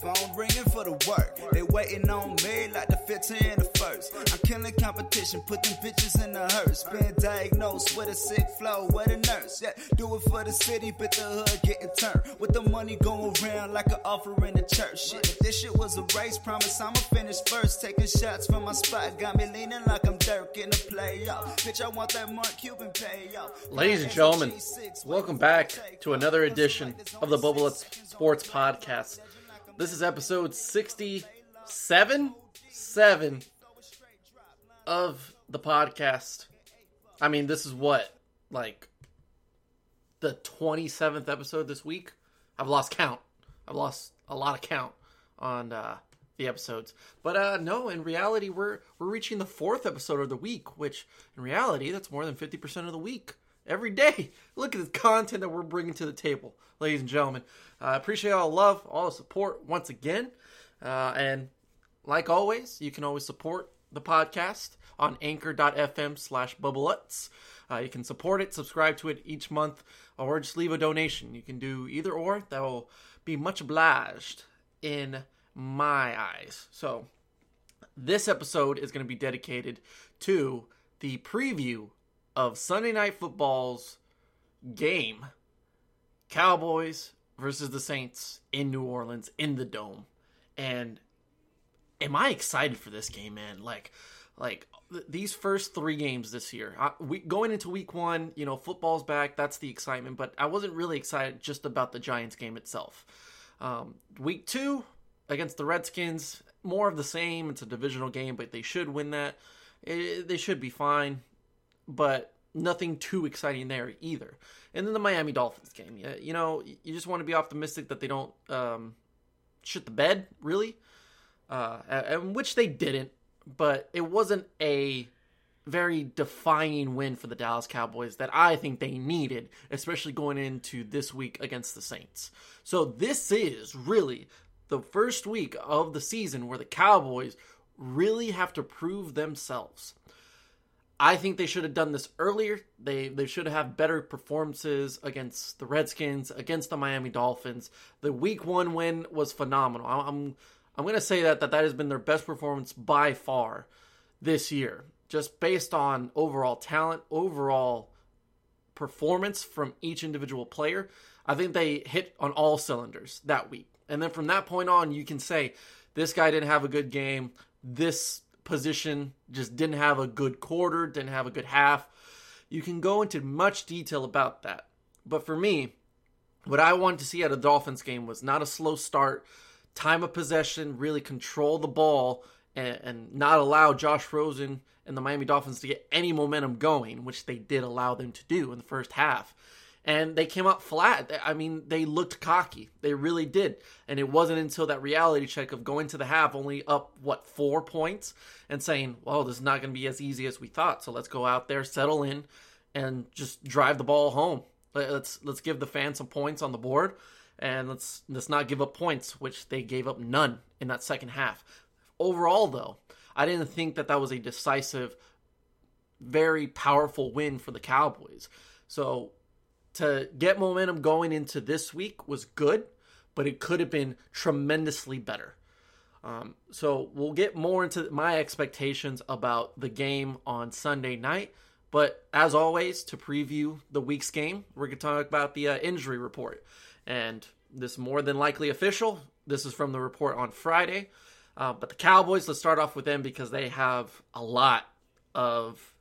Phone ringing for the work. They waiting on me like the 15 the first. I'm killing competition, put them bitches in the hearse. Been diagnosed with a sick flow, with a nurse. Yeah, do it for the city, but the hood getting turned. With the money going around like an offering in church. Shit, if this shit was a race, promise I'ma finish first. Taking shots from my spot, got me leaning like I'm Dirk in the playoff. Bitch, I want that Mark Cuban payoff. Ladies and gentlemen, welcome back to another edition of the Bubble Sports Podcast. This is episode 67 7 of the podcast. I mean, this is what like the 27th episode this week. I've lost count. I've lost a lot of count on uh, the episodes. But uh, no, in reality, we're we're reaching the fourth episode of the week, which in reality, that's more than 50% of the week every day. Look at the content that we're bringing to the table, ladies and gentlemen. I appreciate all the love, all the support once again. Uh, and like always, you can always support the podcast on anchor.fm slash bubbalutz. Uh, you can support it, subscribe to it each month, or just leave a donation. You can do either or. That will be much obliged in my eyes. So, this episode is going to be dedicated to the preview of Sunday Night Football's game Cowboys versus the Saints in New Orleans in the dome. And am I excited for this game, man? Like like th- these first 3 games this year. I, we going into week 1, you know, football's back, that's the excitement, but I wasn't really excited just about the Giants game itself. Um, week 2 against the Redskins, more of the same. It's a divisional game, but they should win that. It, they should be fine, but nothing too exciting there either. And then the Miami Dolphins game, you know, you just want to be optimistic that they don't um, shit the bed, really, uh, and which they didn't. But it wasn't a very defining win for the Dallas Cowboys that I think they needed, especially going into this week against the Saints. So this is really the first week of the season where the Cowboys really have to prove themselves. I think they should have done this earlier. They they should have better performances against the Redskins, against the Miami Dolphins. The Week One win was phenomenal. I'm I'm to say that, that that has been their best performance by far this year, just based on overall talent, overall performance from each individual player. I think they hit on all cylinders that week, and then from that point on, you can say this guy didn't have a good game. This position, just didn't have a good quarter, didn't have a good half. You can go into much detail about that. But for me, what I wanted to see at a Dolphins game was not a slow start, time of possession, really control the ball, and, and not allow Josh Rosen and the Miami Dolphins to get any momentum going, which they did allow them to do in the first half and they came out flat. I mean, they looked cocky. They really did. And it wasn't until that reality check of going to the half only up what four points and saying, "Well, this is not going to be as easy as we thought. So let's go out there, settle in, and just drive the ball home. Let's let's give the fans some points on the board, and let's let's not give up points, which they gave up none in that second half. Overall, though, I didn't think that that was a decisive, very powerful win for the Cowboys. So to get momentum going into this week was good, but it could have been tremendously better. Um, so we'll get more into my expectations about the game on Sunday night. But as always, to preview the week's game, we're going to talk about the uh, injury report. And this more than likely official. This is from the report on Friday. Uh, but the Cowboys, let's start off with them because they have a lot of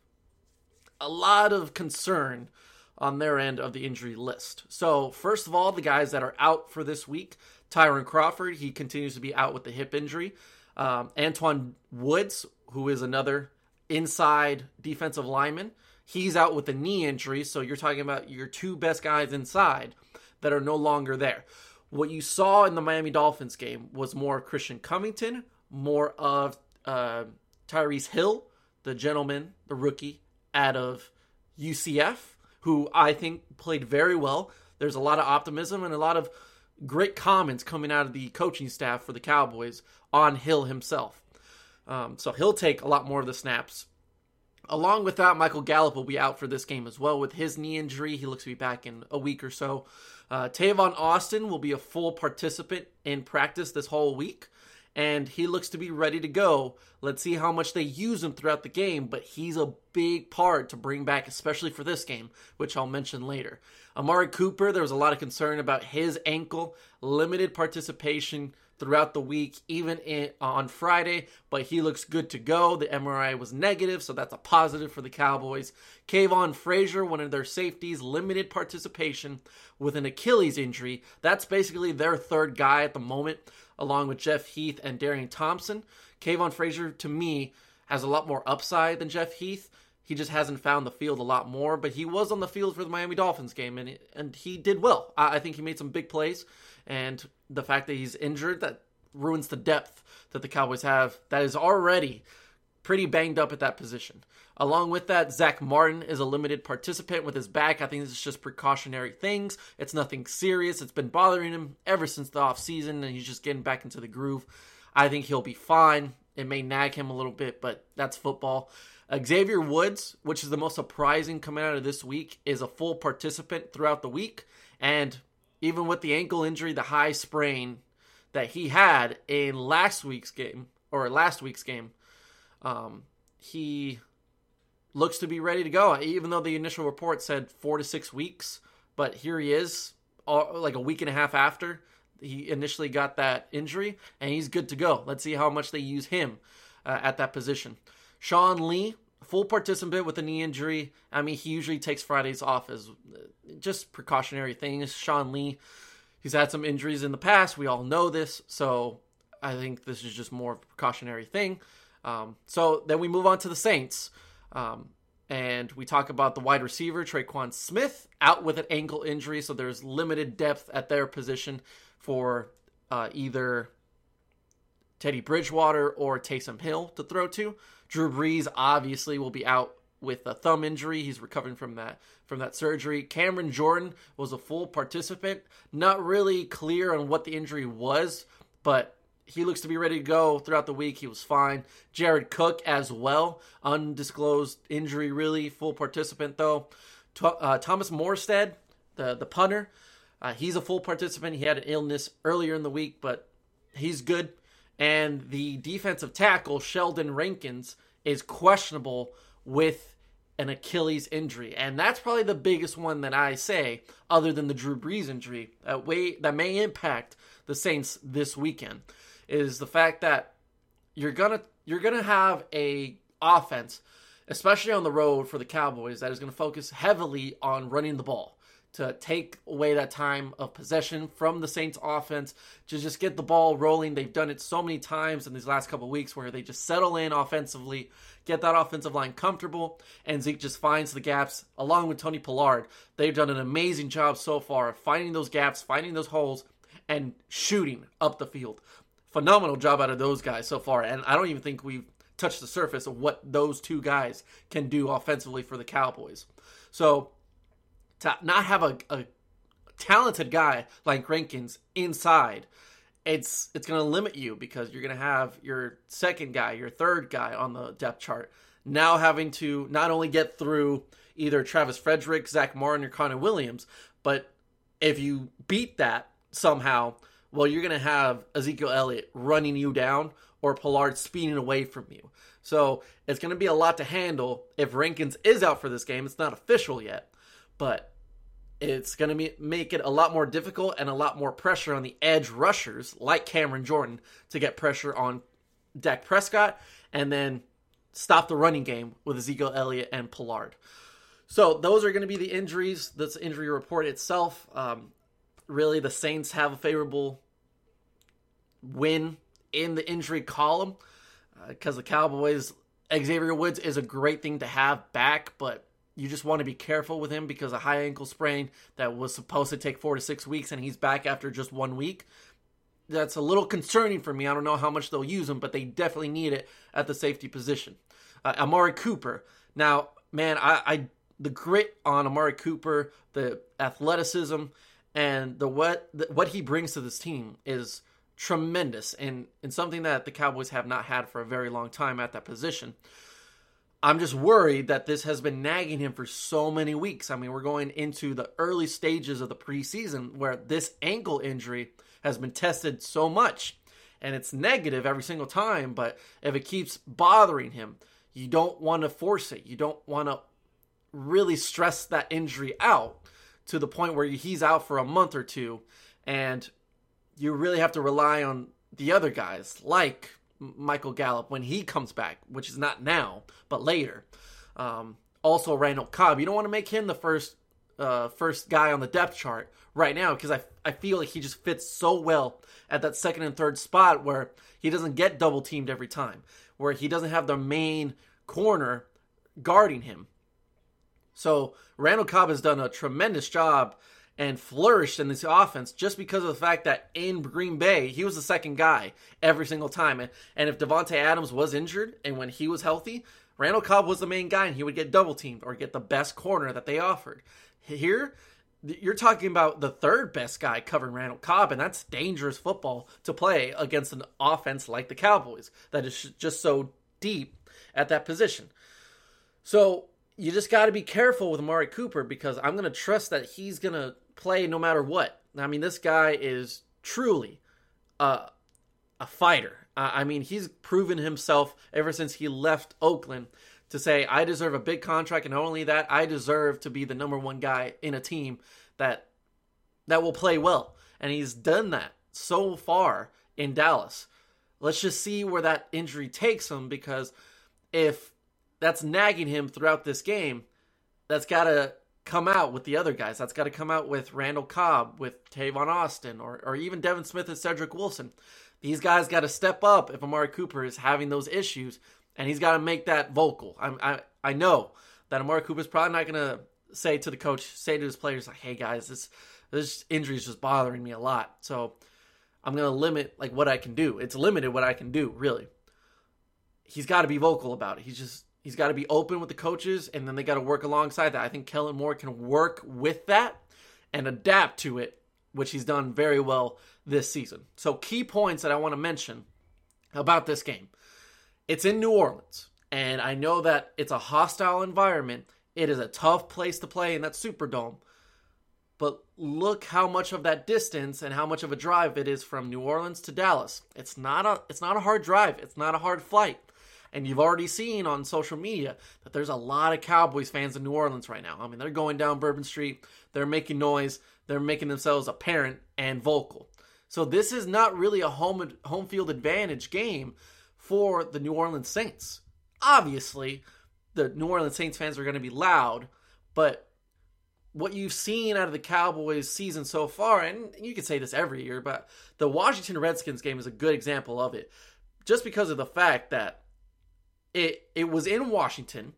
a lot of concern on their end of the injury list. So, first of all, the guys that are out for this week Tyrone Crawford, he continues to be out with the hip injury. Um, Antwaun Woods, who is another inside defensive lineman, he's out with a knee injury. So, you're talking about your two best guys inside that are no longer there. What you saw in the Miami Dolphins game was more of Christian Covington, more of uh, Trysten Hill, the gentleman, the rookie out of UCF who I think played very well. There's a lot of optimism and a lot of great comments coming out of the coaching staff for the Cowboys on Hill himself. Um, so he'll take a lot more of the snaps. Along with that, Michael Gallup will be out for this game as well with his knee injury. He looks to be back in a week or so. Uh, Tavon Austin will be a full participant in practice this whole week, and he looks to be ready to go. Let's see how much they use him throughout the game, but he's a big part to bring back, especially for this game, which I'll mention later. Amari Cooper, there was a lot of concern about his ankle, limited participation throughout the week, even in, on Friday, but he looks good to go. The MRI was negative, so that's a positive for the Cowboys. Kavon Frazier, one of their safeties, limited participation with an Achilles injury. That's basically their third guy at the moment, along with Jeff Heath and Darian Thompson. Kavon Frazier, to me, has a lot more upside than Jeff Heath. He just hasn't found the field a lot more, but he was on the field for the Miami Dolphins game, and and he did well. I, I think he made some big plays, and the fact that he's injured that ruins the depth that the Cowboys have. That is already pretty banged up at that position. Along with that, Zack Martin is a limited participant with his back. I think this is just precautionary things. It's nothing serious. It's been bothering him ever since the offseason, and he's just getting back into the groove. I think he'll be fine. It may nag him a little bit, but that's football. Xavier Woods, which is the most surprising coming out of this week, is a full participant throughout the week. And even with the ankle injury, the high sprain that he had in last week's game, or last week's game, um, he looks to be ready to go. Even though the initial report said four to six weeks, but here he is, like a week and a half after he initially got that injury, and he's good to go. Let's see how much they use him uh, at that position. Sean Lee, full participant with a knee injury. I mean, he usually takes Fridays off as uh, just precautionary things. Sean Lee, he's had some injuries in the past. We all know this, so I think this is just more of a precautionary thing. Um, so then we move on to the Saints. Um, and we talk about the wide receiver, Tre'Quan Smith, out with an ankle injury. So there's limited depth at their position for uh, either Teddy Bridgewater or Taysom Hill to throw to. Drew Brees obviously will be out with a thumb injury. He's recovering from that from that surgery. Cameron Jordan was a full participant. Not really clear on what the injury was, but he looks to be ready to go throughout the week. He was fine. Jared Cook as well, undisclosed injury, really full participant though. Uh, Thomas Morstead, the the punter, uh, he's a full participant. He had an illness earlier in the week, but he's good. And the defensive tackle, Sheldon Rankins, is questionable with an Achilles injury. And that's probably the biggest one that I say, other than the Drew Brees injury, that, way, that may impact the Saints this weekend, is the fact that you're gonna you're gonna have a offense, especially on the road for the Cowboys, that is gonna focus heavily on running the ball to take away that time of possession from the Saints offense to just get the ball rolling. They've done it so many times in these last couple weeks where they just settle in offensively, get that offensive line comfortable, and Zeke just finds the gaps along with Tony Pollard. They've done an amazing job so far of finding those gaps, finding those holes, and shooting up the field. Phenomenal job out of those guys so far, and I don't even think we've touched the surface of what those two guys can do offensively for the Cowboys. So to not have a, a talented guy like Rankins inside, it's it's going to limit you because you're going to have your second guy, your third guy on the depth chart now having to not only get through either Travis Frederick, Zack Martin, or Connor Williams, but if you beat that somehow, well, you're going to have Ezekiel Elliott running you down or Pollard speeding away from you. So it's going to be a lot to handle if Rankins is out for this game. It's not official yet but it's going to make it a lot more difficult and a lot more pressure on the edge rushers like Cameron Jordan to get pressure on Dak Prescott and then stop the running game with Ezekiel Elliott and Pollard. So those are going to be the injuries. This injury report itself. Um, really, the Saints have a favorable win in the injury column because uh, the Cowboys. Xavier Woods is a great thing to have back, but you just want to be careful with him because a high ankle sprain that was supposed to take four to six weeks and he's back after just one week. That's a little concerning for me. I don't know how much they'll use him, but they definitely need it at the safety position. Uh, Amari Cooper. Now, man, I, I the grit on Amari Cooper, the athleticism, and the what the, what he brings to this team is tremendous and and something that the Cowboys have not had for a very long time at that position. I'm just worried that this has been nagging him for so many weeks. I mean, we're going into the early stages of the preseason where this ankle injury has been tested so much and it's negative every single time. But if it keeps bothering him, you don't want to force it. You don't want to really stress that injury out to the point where he's out for a month or two and you really have to rely on the other guys like Michael Gallup when he comes back, which is not now, but later. Um, also, Randall Cobb. You don't want to make him the first uh, first guy on the depth chart right now because I, I feel like he just fits so well at that second and third spot where he doesn't get double teamed every time, where he doesn't have the main corner guarding him. So Randall Cobb has done a tremendous job and flourished in this offense just because of the fact that in Green Bay, he was the second guy every single time. And, and if Davante Adams was injured and when he was healthy, Randall Cobb was the main guy and he would get double teamed or get the best corner that they offered. Here, you're talking about the third best guy covering Randall Cobb, and that's dangerous football to play against an offense like the Cowboys that is just so deep at that position. So you just got to be careful with Amari Cooper because I'm going to trust that he's going to play no matter what. I mean, this guy is truly a, a fighter. I mean, he's proven himself ever since he left Oakland to say, I deserve a big contract, and not only that, I deserve to be the number one guy in a team that that will play well. And he's done that so far in Dallas. Let's just see where that injury takes him because if that's nagging him throughout this game, that's got to come out with the other guys. That's got to come out with Randall Cobb, with Tavon Austin, or, or even Devin Smith and Cedric Wilson. These guys got to step up if Amari Cooper is having those issues, and he's got to make that vocal. I, I, I know that Amari Cooper is probably not going to say to the coach, say to his players, like, hey guys, this this injury is just bothering me a lot. So I'm going to limit like what I can do. It's limited what I can do, really. He's got to be vocal about it. He's just He's got to be open with the coaches, and then they got to work alongside that. I think Kellen Moore can work with that and adapt to it, which he's done very well this season. So, key points that I want to mention about this game it's in New Orleans, and I know that it's a hostile environment. It is a tough place to play in that Superdome. But look how much of that distance and how much of a drive it is from New Orleans to Dallas. It's not a it's not a hard drive. It's not a hard flight. And you've already seen on social media that there's a lot of Cowboys fans in New Orleans right now. I mean, they're going down Bourbon Street, they're making noise, they're making themselves apparent and vocal. So this is not really a home home field advantage game for the New Orleans Saints. Obviously, the New Orleans Saints fans are going to be loud, but what you've seen out of the Cowboys season so far, and you can say this every year, but the Washington Redskins game is a good example of it. Just because of the fact that it it was in Washington,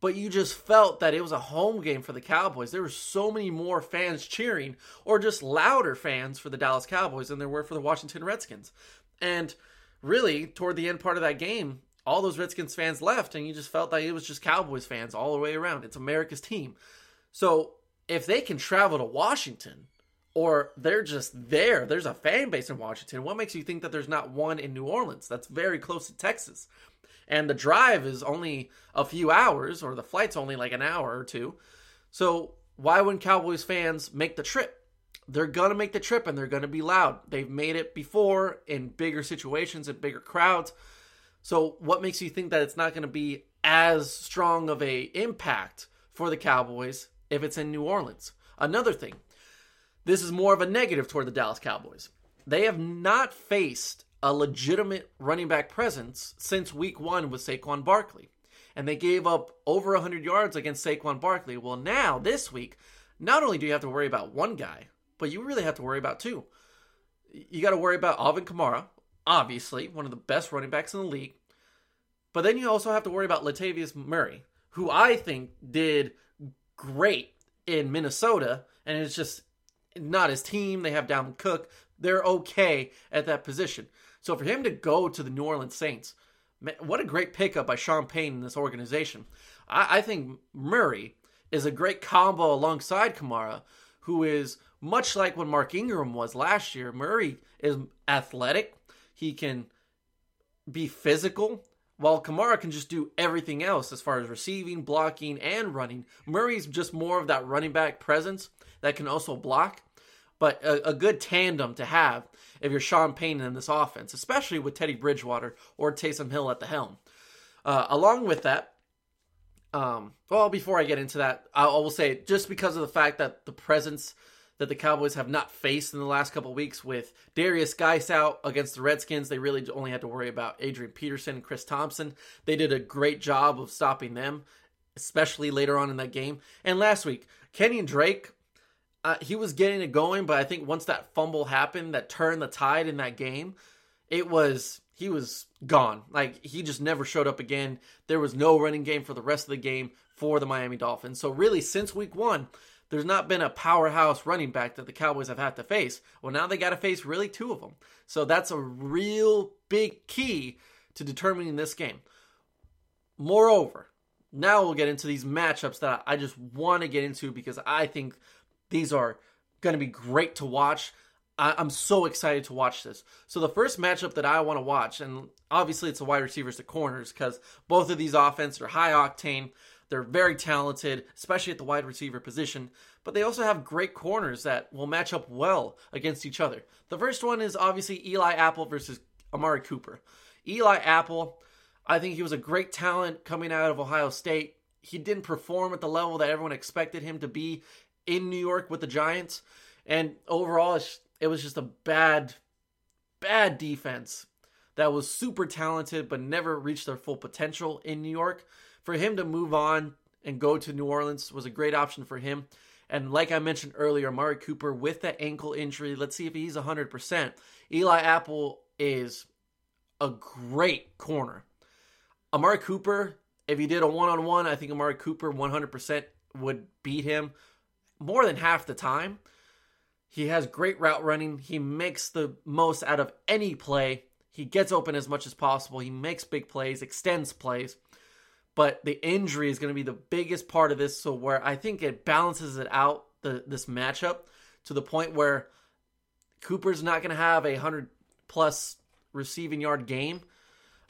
but you just felt that it was a home game for the Cowboys. There were so many more fans cheering, or just louder fans for the Dallas Cowboys than there were for the Washington Redskins. And really, toward the end part of that game, all those Redskins fans left, and you just felt that it was just Cowboys fans all the way around. It's America's team. So if they can travel to Washington, or they're just there, there's a fan base in Washington. What makes you think that there's not one in New Orleans? That's very close to Texas and the drive is only a few hours or the flight's only like an hour or two. So why wouldn't Cowboys fans make the trip? They're going to make the trip and they're going to be loud. They've made it before in bigger situations and bigger crowds. So what makes you think that it's not going to be as strong of a impact for the Cowboys if it's in New Orleans? Another thing. This is more of a negative toward the Dallas Cowboys. They have not faced a legitimate running back presence since week one with Saquon Barkley. And they gave up over 100 yards against Saquon Barkley. Well, now, this week, not only do you have to worry about one guy, but you really have to worry about two. You got to worry about Alvin Kamara, obviously, one of the best running backs in the league. But then you also have to worry about Latavius Murray, who I think did great in Minnesota, and it's just not his team. They have Dalvin Cook. They're okay at that position. So for him to go to the New Orleans Saints, man, what a great pickup by Sean Payton in this organization. I, I think Murray is a great combo alongside Kamara, who is much like what Mark Ingram was last year. Murray is athletic. He can be physical while Kamara can just do everything else as far as receiving, blocking, and running. Murray's just more of that running back presence that can also block, but a, a good tandem to have if you're Sean Payton in this offense, especially with Teddy Bridgewater or Taysom Hill at the helm. Uh, along with that, um, well, before I get into that, I will say just because of the fact that the presence that the Cowboys have not faced in the last couple weeks with Darius Guice out against the Redskins. They really only had to worry about Adrian Peterson and Chris Thompson. They did a great job of stopping them, especially later on in that game. And last week, Kenyan Drake, uh, he was getting it going, but I think once that fumble happened that turned the tide in that game, it was he was gone. Like he just never showed up again. There was no running game for the rest of the game for the Miami Dolphins. So really since week 1, there's not been a powerhouse running back that the Cowboys have had to face. Well, now they got to face really two of them. So that's a real big key to determining this game. Moreover, now we'll get into these matchups that I just want to get into because I think these are going to be great to watch. I'm so excited to watch this. So the first matchup that I want to watch, and obviously it's the wide receivers to corners because both of these offenses are high octane. They're very talented, especially at the wide receiver position, but they also have great corners that will match up well against each other. The first one is obviously Eli Apple versus Amari Cooper. Eli Apple, I think he was a great talent coming out of Ohio State. He didn't perform at the level that everyone expected him to be in New York with the Giants. And overall, it was just a bad, bad defense that was super talented but never reached their full potential in New York for him to move on and go to New Orleans was a great option for him. And like I mentioned earlier, Amari Cooper with that ankle injury, let's see if he's 100%. Eli Apple is a great corner. Amari Cooper, if he did a one on one, I think Amari Cooper 100% would beat him more than half the time. He has great route running. He makes the most out of any play. He gets open as much as possible. He makes big plays, extends plays but the injury is going to be the biggest part of this. So where I think it balances it out the this matchup to the point where Cooper's not going to have a hundred plus receiving yard game.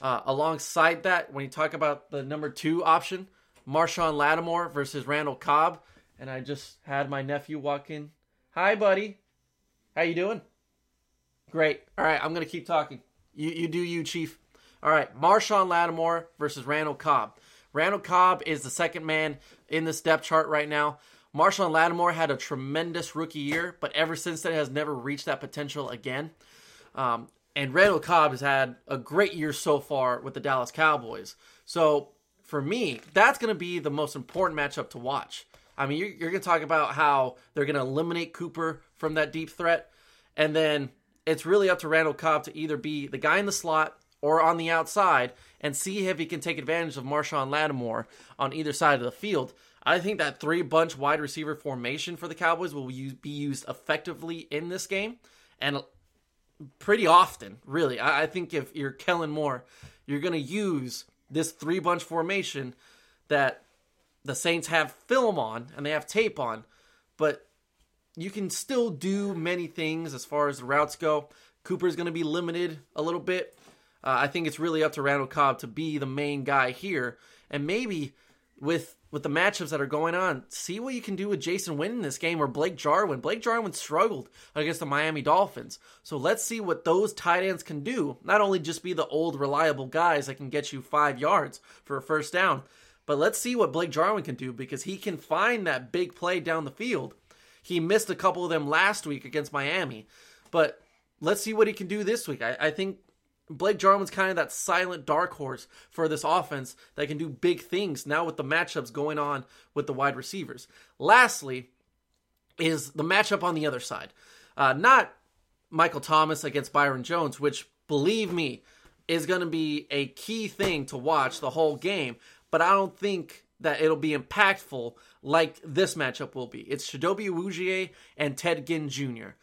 Uh, alongside that, when you talk about the number two option, Marshon Lattimore versus Randall Cobb, and I just had my nephew walk in. Hi, buddy. How you doing? Great. All right, I'm gonna keep talking. You you do you, Chief. All right, Marshon Lattimore versus Randall Cobb. Randall Cobb is the second man in this depth chart right now. Marshon Lattimore had a tremendous rookie year, but ever since then has never reached that potential again. Um, and Randall Cobb has had a great year so far with the Dallas Cowboys. So for me, that's going to be the most important matchup to watch. I mean, you're, you're going to talk about how they're going to eliminate Cooper from that deep threat, and then it's really up to Randall Cobb to either be the guy in the slot or on the outside and see if he can take advantage of Marshon Lattimore on either side of the field. I think that three bunch wide receiver formation for the Cowboys will be used effectively in this game and pretty often, really. I think if you're Kellen Moore, you're going to use this three bunch formation that the Saints have film on and they have tape on, but you can still do many things as far as the routes go. Cooper's going to be limited a little bit uh, I think it's really up to Randall Cobb to be the main guy here, and maybe with with the matchups that are going on, see what you can do with Jason Witten in this game or Blake Jarwin. Blake Jarwin struggled against the Miami Dolphins, so let's see what those tight ends can do. Not only just be the old reliable guys that can get you five yards for a first down, but let's see what Blake Jarwin can do because he can find that big play down the field. He missed a couple of them last week against Miami, but let's see what he can do this week. I, I think Blake Jarwin's kind of that silent dark horse for this offense that can do big things now with the matchups going on with the wide receivers. Lastly, is the matchup on the other side. Uh, not Michael Thomas against Byron Jones, which, believe me, is going to be a key thing to watch the whole game, but I don't think that it'll be impactful like this matchup will be. It's Chidobe Awuzie and Ted Ginn Jr.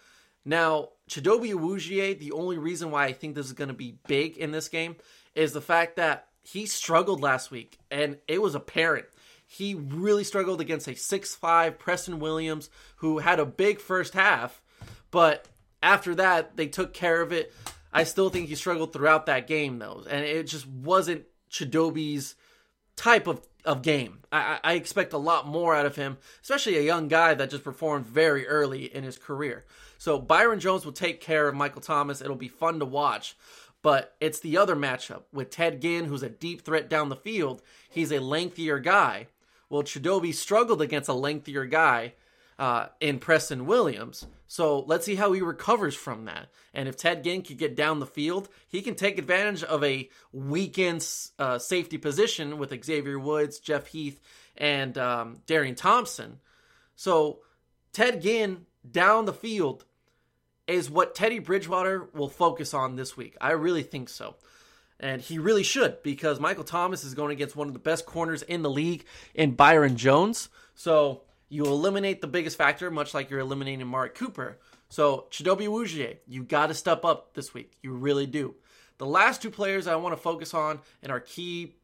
Now, Chidobe Awuzie, the only reason why I think this is going to be big in this game is the fact that he struggled last week, and it was apparent. He really struggled against a six-five Preston Williams, who had a big first half, but after that, they took care of it. I still think he struggled throughout that game, though, and it just wasn't Chidobe's type of, of game. I, I expect a lot more out of him, especially a young guy that just performed very early in his career. So Byron Jones will take care of Michael Thomas. It'll be fun to watch. But it's the other matchup with Ted Ginn, who's a deep threat down the field. He's a lengthier guy. Well, Chidobe struggled against a lengthier guy uh, in Preston Williams. So let's see how he recovers from that. And if Ted Ginn could get down the field, he can take advantage of a weakened uh, safety position with Xavier Woods, Jeff Heath, and um, Darian Thompson. So Ted Ginn down the field is what Teddy Bridgewater will focus on this week. I really think so. And he really should because Michael Thomas is going against one of the best corners in the league in Byron Jones. So you eliminate the biggest factor, much like you're eliminating Amari Cooper. So Chidobe Awuzie, you got to step up this week. You really do. The last two players I want to focus on and are key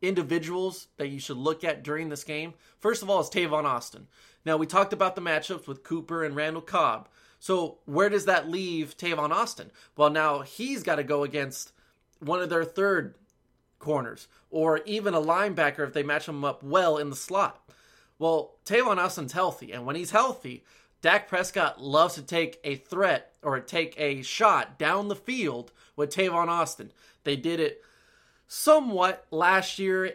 individuals that you should look at during this game. First of all, is Tavon Austin. Now we talked about the matchups with Cooper and Randall Cobb. So where does that leave Tavon Austin? Well, now he's got to go against one of their third corners or even a linebacker if they match him up well in the slot. Well, Tavon Austin's healthy, and when he's healthy, Dak Prescott loves to take a threat or take a shot down the field with Tavon Austin. They did it somewhat last year.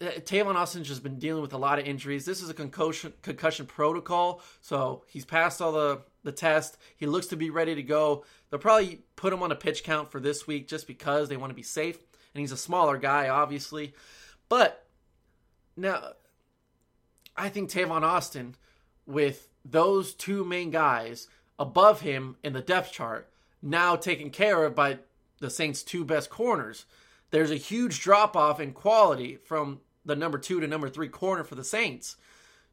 Uh, Tavon Austin's just been dealing with a lot of injuries. This is a concussion concussion protocol, so he's passed all the the test. He looks to be ready to go. They'll probably put him on a pitch count for this week just because they want to be safe. And he's a smaller guy, obviously. But now, I think Tavon Austin, with those two main guys above him in the depth chart, now taken care of by the Saints' two best corners, there's a huge drop off in quality from the number two to number three corner for the Saints.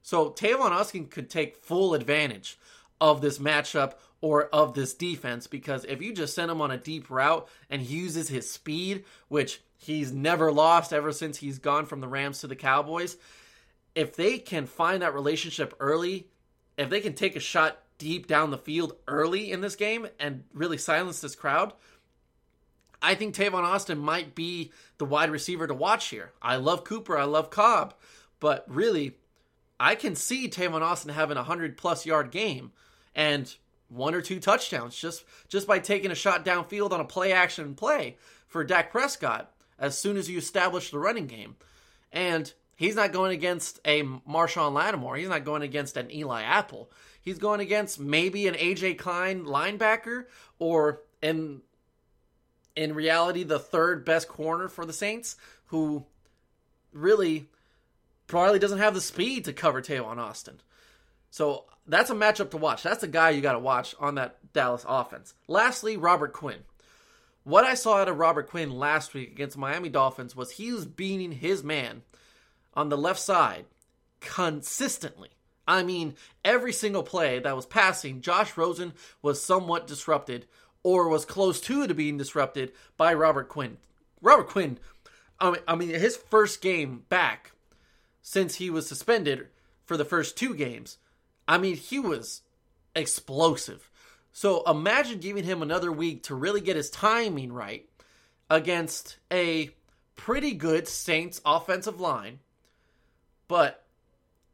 So Tavon Austin could take full advantage of this matchup or of this defense because if you just send him on a deep route and he uses his speed, which he's never lost ever since he's gone from the Rams to the Cowboys, if they can find that relationship early, if they can take a shot deep down the field early in this game and really silence this crowd, I think Tavon Austin might be the wide receiver to watch here. I love Cooper, I love Cobb, but really, I can see Tavon Austin having a hundred plus yard game and one or two touchdowns just just by taking a shot downfield on a play action play for Dak Prescott as soon as you establish the running game. And he's not going against a Marshon Lattimore. He's not going against an Eli Apple. He's going against maybe an AJ Klein linebacker or in in reality the third best corner for the Saints who really probably doesn't have the speed to cover Tavon Austin. So that's a matchup to watch. That's a guy you got to watch on that Dallas offense. Lastly, Robert Quinn. What I saw out of Robert Quinn last week against Miami Dolphins was he was beating his man on the left side consistently. I mean, every single play that was passing, Josh Rosen was somewhat disrupted or was close to to being disrupted by Robert Quinn. Robert Quinn, I mean, his first game back since he was suspended for the first two games I mean, he was explosive. So imagine giving him another week to really get his timing right against a pretty good Saints offensive line. But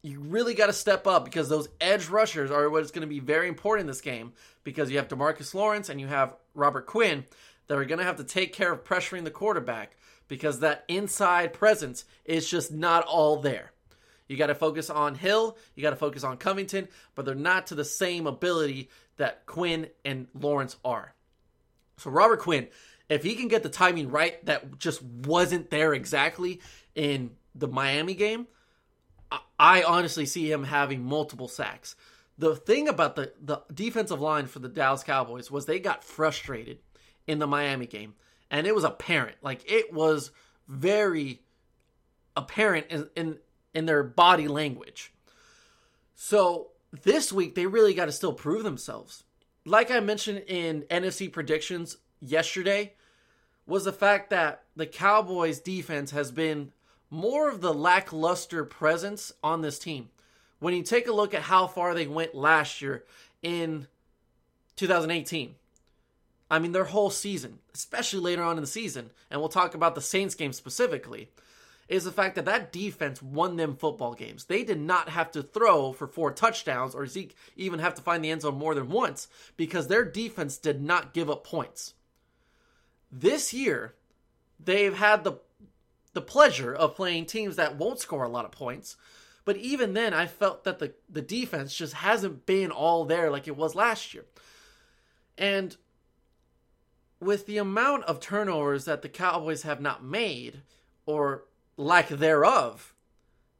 you really got to step up because those edge rushers are what's going to be very important in this game because you have Demarcus Lawrence and you have Robert Quinn that are going to have to take care of pressuring the quarterback because that inside presence is just not all there. You got to focus on Hill, you got to focus on Covington, but they're not to the same ability that Quinn and Lawrence are. So Robert Quinn, if he can get the timing right, that just wasn't there exactly in the Miami game. I honestly see him having multiple sacks. The thing about the, the defensive line for the Dallas Cowboys was they got frustrated in the Miami game, and it was apparent. Like it was very apparent in, in in their body language. So this week, they really got to still prove themselves. Like I mentioned in NFC predictions yesterday, was the fact that the Cowboys defense has been more of the lackluster presence on this team. When you take a look at how far they went last year in 2018, I mean, their whole season, especially later on in the season, and we'll talk about the Saints game specifically, is the fact that that defense won them football games. They did not have to throw for four touchdowns or Zeke even have to find the end zone more than once because their defense did not give up points. This year, they've had the the pleasure of playing teams that won't score a lot of points. But even then, I felt that the, the defense just hasn't been all there like it was last year. And with the amount of turnovers that the Cowboys have not made, or lack thereof,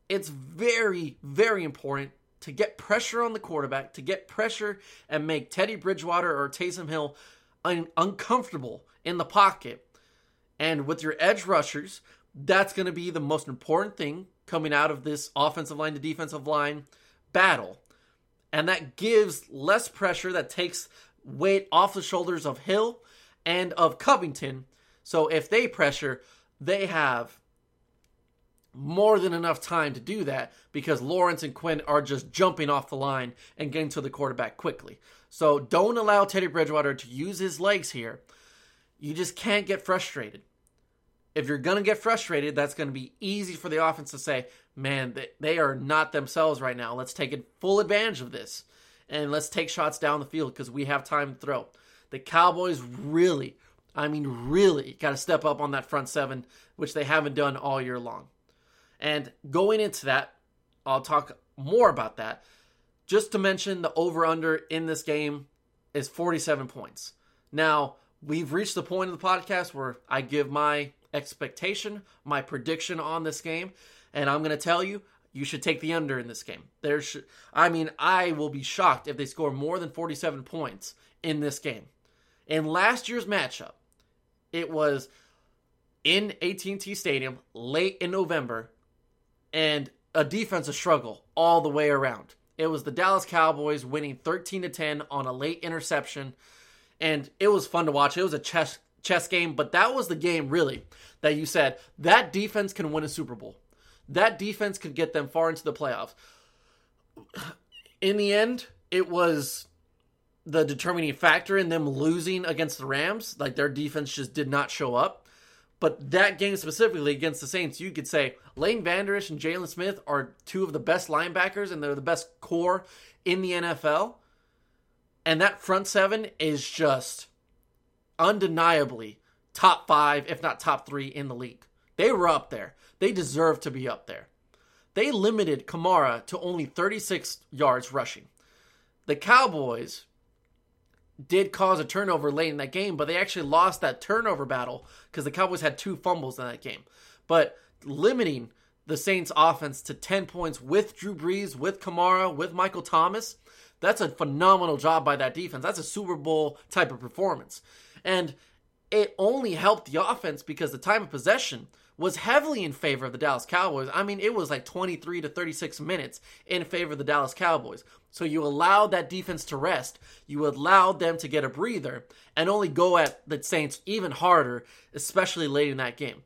it's very, very important to get pressure on the quarterback, to get pressure and make Teddy Bridgewater or Taysom Hill un- uncomfortable in the pocket. And with your edge rushers, that's going to be the most important thing coming out of this offensive line to defensive line battle. And that gives less pressure, that takes weight off the shoulders of Hill and of Covington. So if they pressure, they have more than enough time to do that because Lawrence and Quinn are just jumping off the line and getting to the quarterback quickly. So don't allow Teddy Bridgewater to use his legs here. You just can't get frustrated. If you're going to get frustrated, that's going to be easy for the offense to say, man, they are not themselves right now. Let's take full advantage of this and let's take shots down the field because we have time to throw. The Cowboys really, I mean, really got to step up on that front seven, which they haven't done all year long. And going into that, I'll talk more about that. Just to mention, the over under in this game is 47 points. Now, we've reached the point of the podcast where I give my expectation, my prediction on this game, and I'm going to tell you you should take the under in this game. There should I mean, I will be shocked if they score more than 47 points in this game. In last year's matchup, it was in AT&T Stadium late in November and a defensive struggle all the way around. It was the Dallas Cowboys winning 13 to 10 on a late interception and it was fun to watch. It was a chess chess game, but that was the game really that you said that defense can win a Super Bowl. That defense could get them far into the playoffs. In the end, it was the determining factor in them losing against the Rams. Like their defense just did not show up. But that game specifically against the Saints, you could say Leighton Vander Esch and Jaylon Smith are two of the best linebackers and they're the best core in the NFL. And that front seven is just undeniably top five, if not top three in the league. They were up there. They deserve to be up there. They limited Kamara to only 36 yards rushing. The Cowboys did cause a turnover late in that game, but they actually lost that turnover battle because the Cowboys had two fumbles in that game. But limiting the Saints offense to 10 points with Drew Brees, with Kamara, with Michael Thomas, that's a phenomenal job by that defense. That's a Super Bowl type of performance. And it only helped the offense because the time of possession was heavily in favor of the Dallas Cowboys. I mean, it was like 23 to 36 minutes in favor of the Dallas Cowboys. So you allowed that defense to rest. You allowed them to get a breather and only go at the Saints even harder, especially late in that game.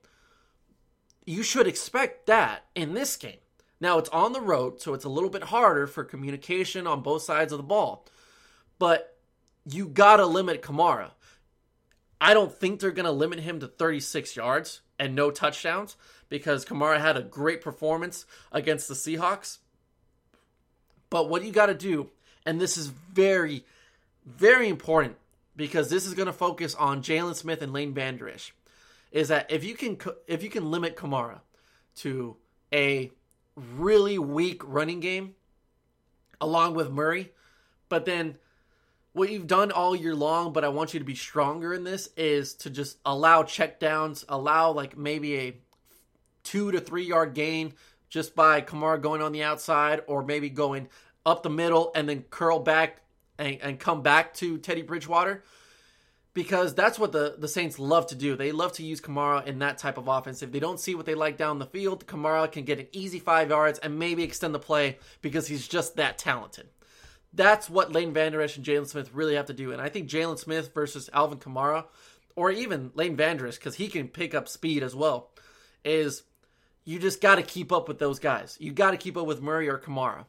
You should expect that in this game. Now, it's on the road, so it's a little bit harder for communication on both sides of the ball. But you got to limit Kamara. I don't think they're going to limit him to 36 yards and no touchdowns because Kamara had a great performance against the Seahawks. But what you got to do, and this is very, very important because this is going to focus on Jaylon Smith and Lane Vander Esch, is that if you can if you can limit Kamara to a really weak running game along with Murray, but then what you've done all year long, but I want you to be stronger in this is to just allow checkdowns, allow like maybe a two to three yard gain just by Kamara going on the outside, or maybe going up the middle and then curl back and, and come back to Teddy Bridgewater. Because that's what the, the Saints love to do. They love to use Kamara in that type of offense. If they don't see what they like down the field, Kamara can get an easy five yards and maybe extend the play because he's just that talented that's what Leighton Vander Esch and Jaylon Smith really have to do. And I think Jaylon Smith versus Alvin Kamara, or even Leighton Vander Esch, because he can pick up speed as well, is you just got to keep up with those guys. You got to keep up with Murray or Kamara.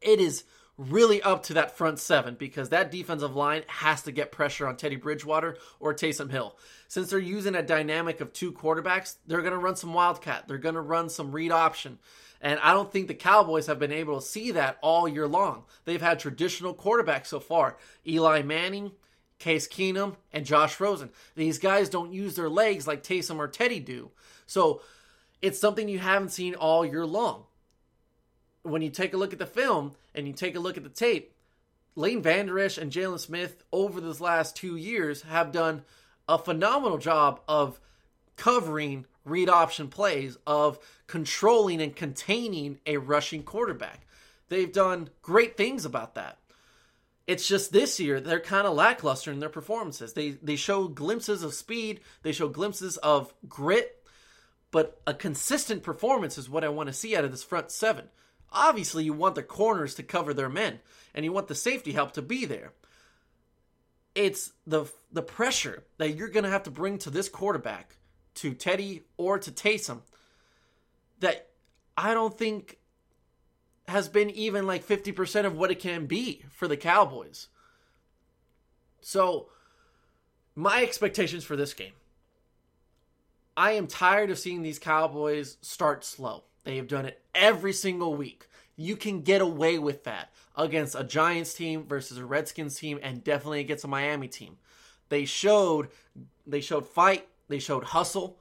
It is really up to that front seven because that defensive line has to get pressure on Teddy Bridgewater or Taysom Hill. Since they're using a dynamic of two quarterbacks, they're going to run some wildcat. They're going to run some read option. And I don't think the Cowboys have been able to see that all year long. They've had traditional quarterbacks so far Eli Manning, Case Keenum, and Josh Rosen. These guys don't use their legs like Taysom or Teddy do. So it's something you haven't seen all year long. When you take a look at the film and you take a look at the tape, Lane Vander Esch and Jaylon Smith over these last two years have done a phenomenal job of covering read option plays, of controlling and containing a rushing quarterback. They've done great things about that. It's just this year they're kind of lackluster in their performances. They they show glimpses of speed, they show glimpses of grit, but a consistent performance is what I want to see out of this front seven. Obviously, you want the corners to cover their men, and you want the safety help to be there. It's the the pressure that you're going to have to bring to this quarterback, to Teddy or to Taysom, that I don't think has been even like 50% of what it can be for the Cowboys. So, my expectations for this game I am tired of seeing these Cowboys start slow. They have done it every single week. You can get away with that against a Giants team versus a Redskins team and definitely against a Miami team. They showed they showed fight, they showed hustle,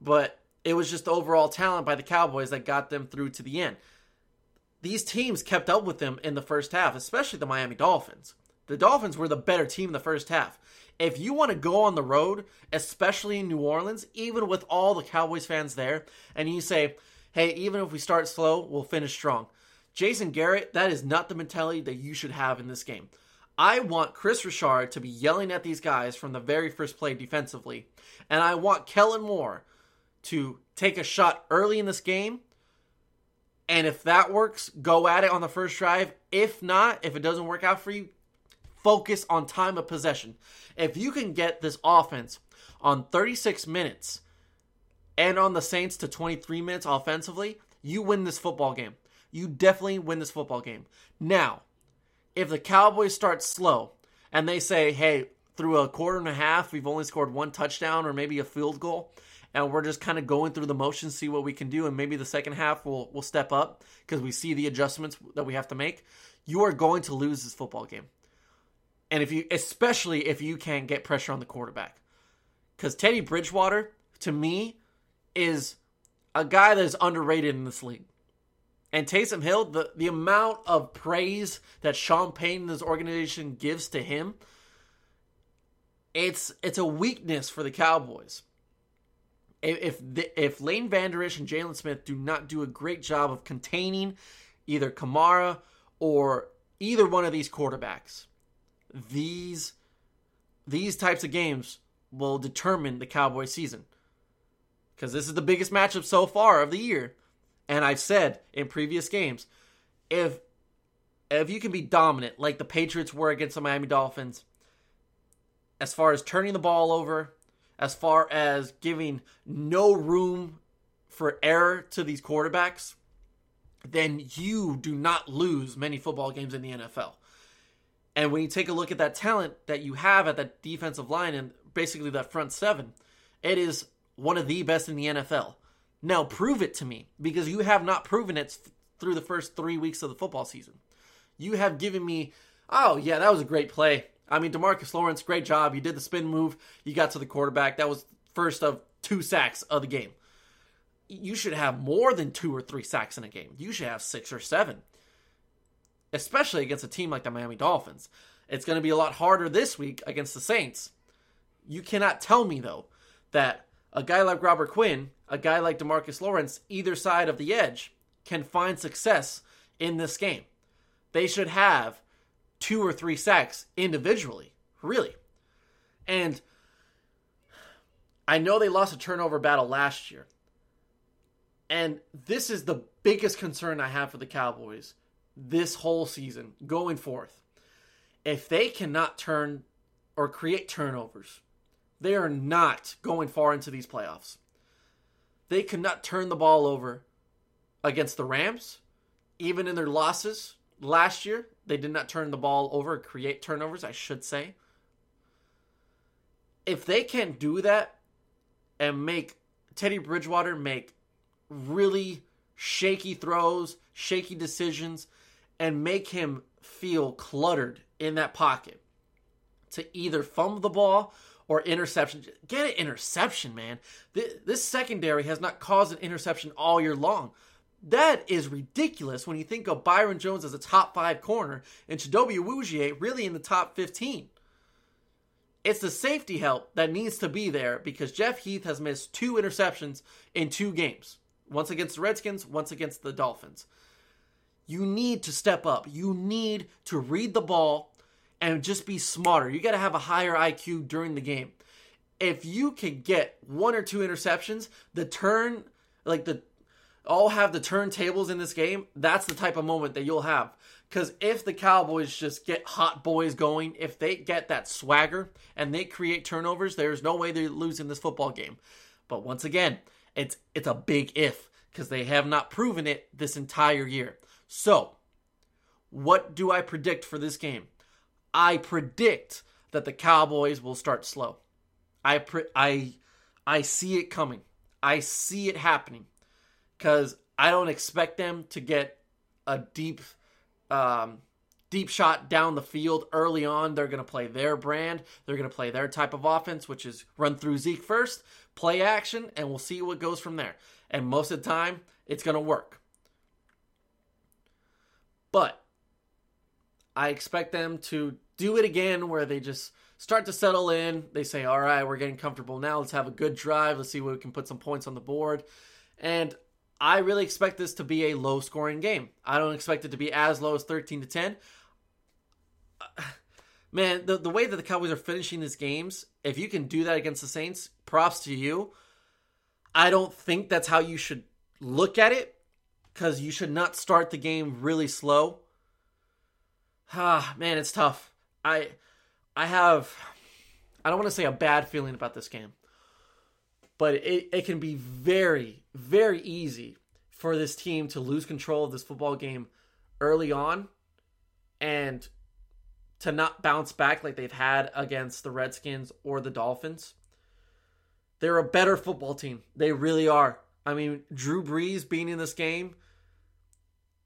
but it was just overall talent by the Cowboys that got them through to the end. These teams kept up with them in the first half, especially the Miami Dolphins. The Dolphins were the better team in the first half if you want to go on the road, especially in New Orleans, even with all the Cowboys fans there, and you say, hey, even if we start slow, we'll finish strong. Jason Garrett, that is not the mentality that you should have in this game. I want Kris Richard to be yelling at these guys from the very first play defensively, and I want Kellen Moore to take a shot early in this game. And if that works, go at it on the first drive. If not, if it doesn't work out for you, focus on time of possession. If you can get this offense on 36 minutes and on the Saints to 23 minutes offensively, you win this football game. You definitely win this football game. Now, if the Cowboys start slow and they say, hey, through a quarter and a half, we've only scored one touchdown or maybe a field goal, and we're just kind of going through the motions, see what we can do, and maybe the second half will will step up because we see the adjustments that we have to make. You are going to lose this football game and if you especially if you can't get pressure on the quarterback because teddy bridgewater to me is a guy that is underrated in this league and Taysom Hill, the, the amount of praise that Sean Payton and his organization gives to him, it's it's a weakness for the Cowboys. If the, if Leighton Vander Esch and Jaylon Smith do not do a great job of containing either Kamara or either one of these quarterbacks, these these types of games will determine the Cowboy season. Because this is the biggest matchup so far of the year. And I've said in previous games, if if you can be dominant like the Patriots were against the Miami Dolphins, as far as turning the ball over, as far as giving no room for error to these quarterbacks, then you do not lose many football games in the NFL. And when you take a look at that talent that you have at that defensive line and basically that front seven, it is one of the best in the NFL. Now prove it to me because you have not proven it through the first three weeks of the football season. You have given me, oh yeah, that was a great play. I mean, Demarcus Lawrence, great job. You did the spin move. You got to the quarterback. That was first of two sacks of the game. You should have more than two or three sacks in a game. You should have six or seven especially against a team like the Miami Dolphins. It's going to be a lot harder this week against the Saints. You cannot tell me, though, that a guy like Robert Quinn, a guy like Demarcus Lawrence, either side of the edge, can find success in this game. They should have two or three sacks individually, really. And I know they lost a turnover battle last year. And this is the biggest concern I have for the Cowboys this whole season going forth. If they cannot turn or create turnovers, they are not going far into these playoffs. They cannot turn the ball over against the Rams, even in their losses. last year. They did not turn the ball over, create turnovers, I should say. If they can do that and make Teddy Bridgewater make really shaky throws, shaky decisions, and make him feel cluttered in that pocket to either fumble the ball or interception. Get an interception, man. This secondary has not caused an interception all year long. That is ridiculous when you think of Byron Jones as a top five corner and Chidobe Awuzie really in the top 15. It's the safety help that needs to be there because Jeff Heath has missed two interceptions in two games once against the Redskins, once against the Dolphins. You need to step up. You need to read the ball and just be smarter. You got to have a higher IQ during the game. If you can get one or two interceptions, the turn, like the all have the turntables in this game, that's the type of moment that you'll have. Because if the Cowboys just get hot boys going, if they get that swagger and they create turnovers, there's no way they're losing this football game. But once again, it's it's a big if because they have not proven it this entire year. So, what do I predict for this game? I predict that the Cowboys will start slow. I pre- I I see it coming. I see it happening because I don't expect them to get a deep um, deep shot down the field early on. They're going to play their brand. They're going to play their type of offense, which is run through Zeke first, play action, and we'll see what goes from there. And most of the time, it's going to work. But I expect them to do it again where they just start to settle in. They say, all right, we're getting comfortable now. Let's have a good drive. Let's see where we can put some points on the board. And I really expect this to be a low scoring game. I don't expect it to be as low as 13 to 10. Man, the, the way that the Cowboys are finishing these games, if you can do that against the Saints, props to you. I don't think that's how you should look at it because you should not start the game really slow. Ah, man, it's tough. I I have I don't want to say a bad feeling about this game but it, it can be very, very easy for this team to lose control of this football game early on and to not bounce back like they've had against the Redskins or the Dolphins. They're a better football team. They really are. I mean, Drew Brees being in this game,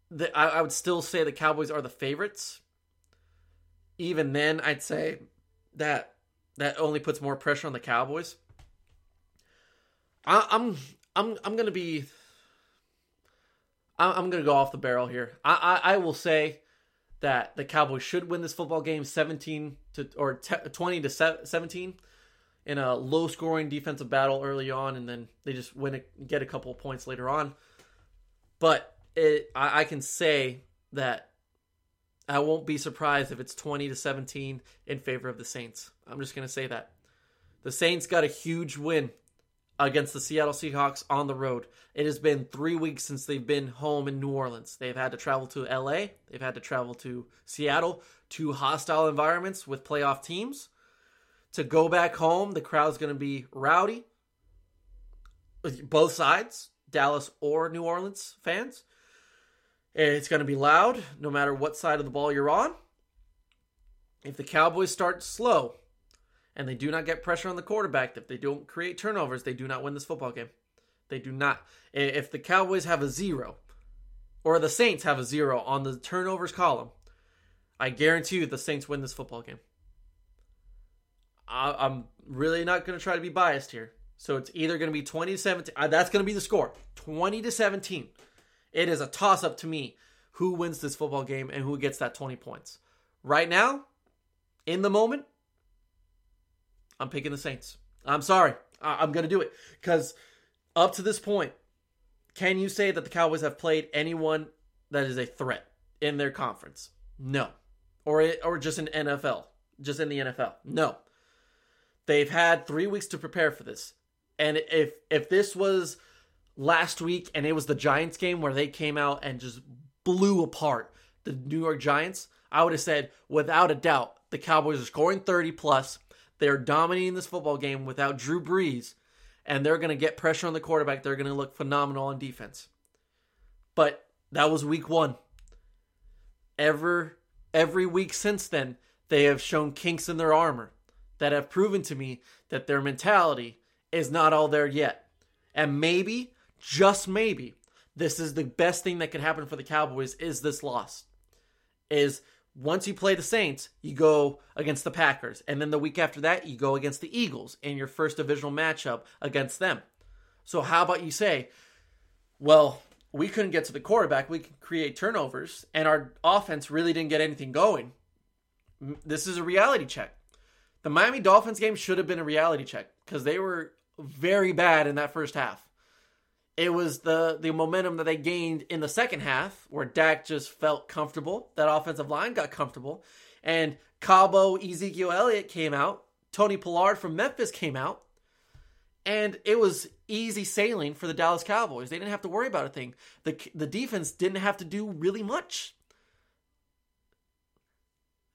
the, I, I would still say the Cowboys are the favorites. Even then, I'd say that that only puts more pressure on the Cowboys. I, am I'm I'm gonna be I'm gonna go off the barrel here. I, I, I will say that the Cowboys should win this football game 17 to or 20 to 17 in a low scoring defensive battle early on, and then they just win it, get a couple of points later on. But it, I, I can say that I won't be surprised if it's 20 to 17 in favor of the Saints. I'm just gonna say that the Saints got a huge win against the Seattle Seahawks on the road. It has been three weeks since they've been home in New Orleans. They've had to travel to LA, they've had to travel to Seattle, two hostile environments with playoff teams. To go back home, the crowd's going to be rowdy. Both sides, Dallas or New Orleans fans. It's going to be loud no matter what side of the ball you're on. If the Cowboys start slow, and they do not get pressure on the quarterback, if they don't create turnovers, they do not win this football game. They do not. If the Cowboys have a zero, or the Saints have a zero on the turnovers column, I guarantee you the Saints win this football game. I, am really not going to try to be biased here. So it's either going to be 20 to 17. Uh, that's going to be the score 20 to 17. It is a toss up to me who wins this football game and who gets that 20 points. Right now, in the moment, I'm picking the Saints. I'm sorry. I- am going to do it because up to this point, can you say that the Cowboys have played anyone that is a threat in their conference? No. Or or just in NFL, just in the NFL. No. They've had 3 weeks to prepare for this. And if if this was last week and it was the Giants game where they came out and just blew apart the New York Giants, I would have said without a doubt the Cowboys are scoring 30 plus they're dominating this football game without Drew Brees, and they're going to get pressure on the quarterback. They're going to look phenomenal on defense. But that was week one. ever every week since then, they have shown kinks in their armor that have proven to me that their mentality is not all there yet. And maybe, just maybe, this is the best thing that could happen for the Cowboys is this loss. Is once you play the Saints, you go against the Packers. And then the week after that, you go against the Eagles in your first divisional matchup against them. So how about you say, well, we couldn't get to the quarterback, we can create turnovers, and our offense really didn't get anything going. This is a reality check. The Miami Dolphins game should have been a reality check because they were very bad in that first half. It was the the momentum that they gained in the second half where Dak just felt comfortable. That offensive line got comfortable. And Cabo, Ezekiel Elliott came out. Tony Pollard from Memphis came out. And it was easy sailing for the Dallas Cowboys. They didn't have to worry about a thing. The the defense didn't have to do really much.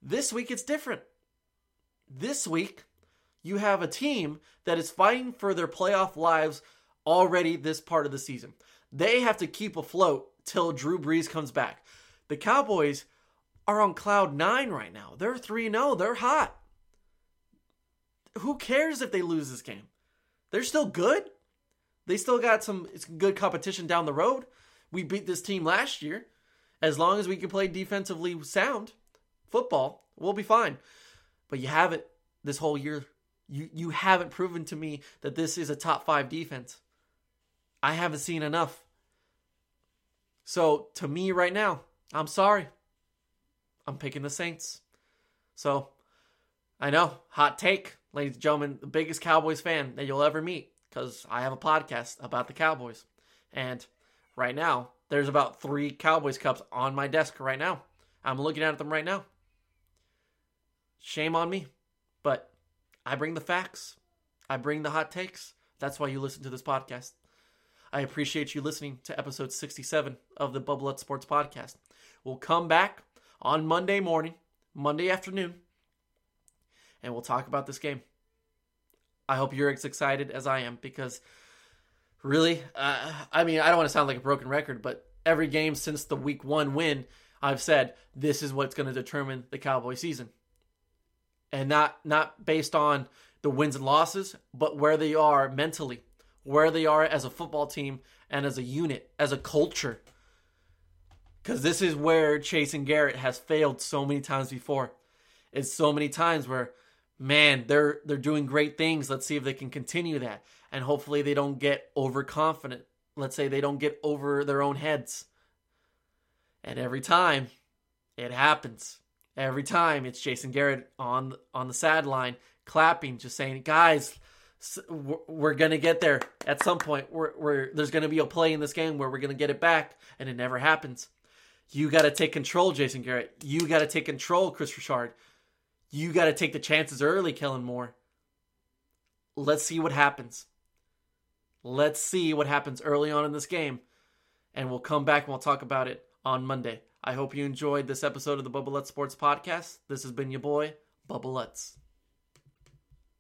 This week it's different. This week you have a team that is fighting for their playoff lives already this part of the season. They have to keep afloat till Drew Brees comes back. The Cowboys are on cloud nine right now. They're 3 0. They're hot. Who cares if they lose this game? They're still good. They still got some good competition down the road. We beat this team last year. As long as we can play defensively sound football, we'll be fine. But you haven't this whole year. You you haven't proven to me that this is a top five defense. I haven't seen enough. So to me right now, I'm sorry. I'm picking the Saints. So I know, hot take, ladies and gentlemen, the biggest Cowboys fan that you'll ever meet because I have a podcast about the Cowboys. And right now, there's about three Cowboys cups on my desk right now. I'm looking at them right now. Shame on me, but I bring the facts. I bring the hot takes. That's why you listen to this podcast. I appreciate you listening to episode 67 of the Bubble Up Sports Podcast. We'll come back on Monday morning, Monday afternoon, and we'll talk about this game. I hope you're as excited as I am because really, uh, I mean, I don't want to sound like a broken record, but every game since the week one win, I've said this is what's going to determine the Cowboy season. And not not based on the wins and losses, but where they are mentally where they are as a football team and as a unit, as a culture. Because this is where Jason Garrett has failed so many times before. It's so many times where, man, they're they're doing great things. Let's see if they can continue that, and hopefully they don't get overconfident. Let's say they don't get over their own heads. And every time, it happens. Every time it's Jason Garrett on on the sideline clapping, just saying, "Guys, we're gonna get there at some point. We're, we're there's gonna be a play in this game where we're gonna get it back, and it never happens. You got to take control, Jason Garrett. You got to take control, Kris Richard. You got to take the chances early, Kellen Moore. Let's see what happens. Let's see what happens early on in this game, and we'll come back and we'll talk about it on Monday. I hope you enjoyed this episode of the Bubble Sports Podcast. This has been your boy, Bubble.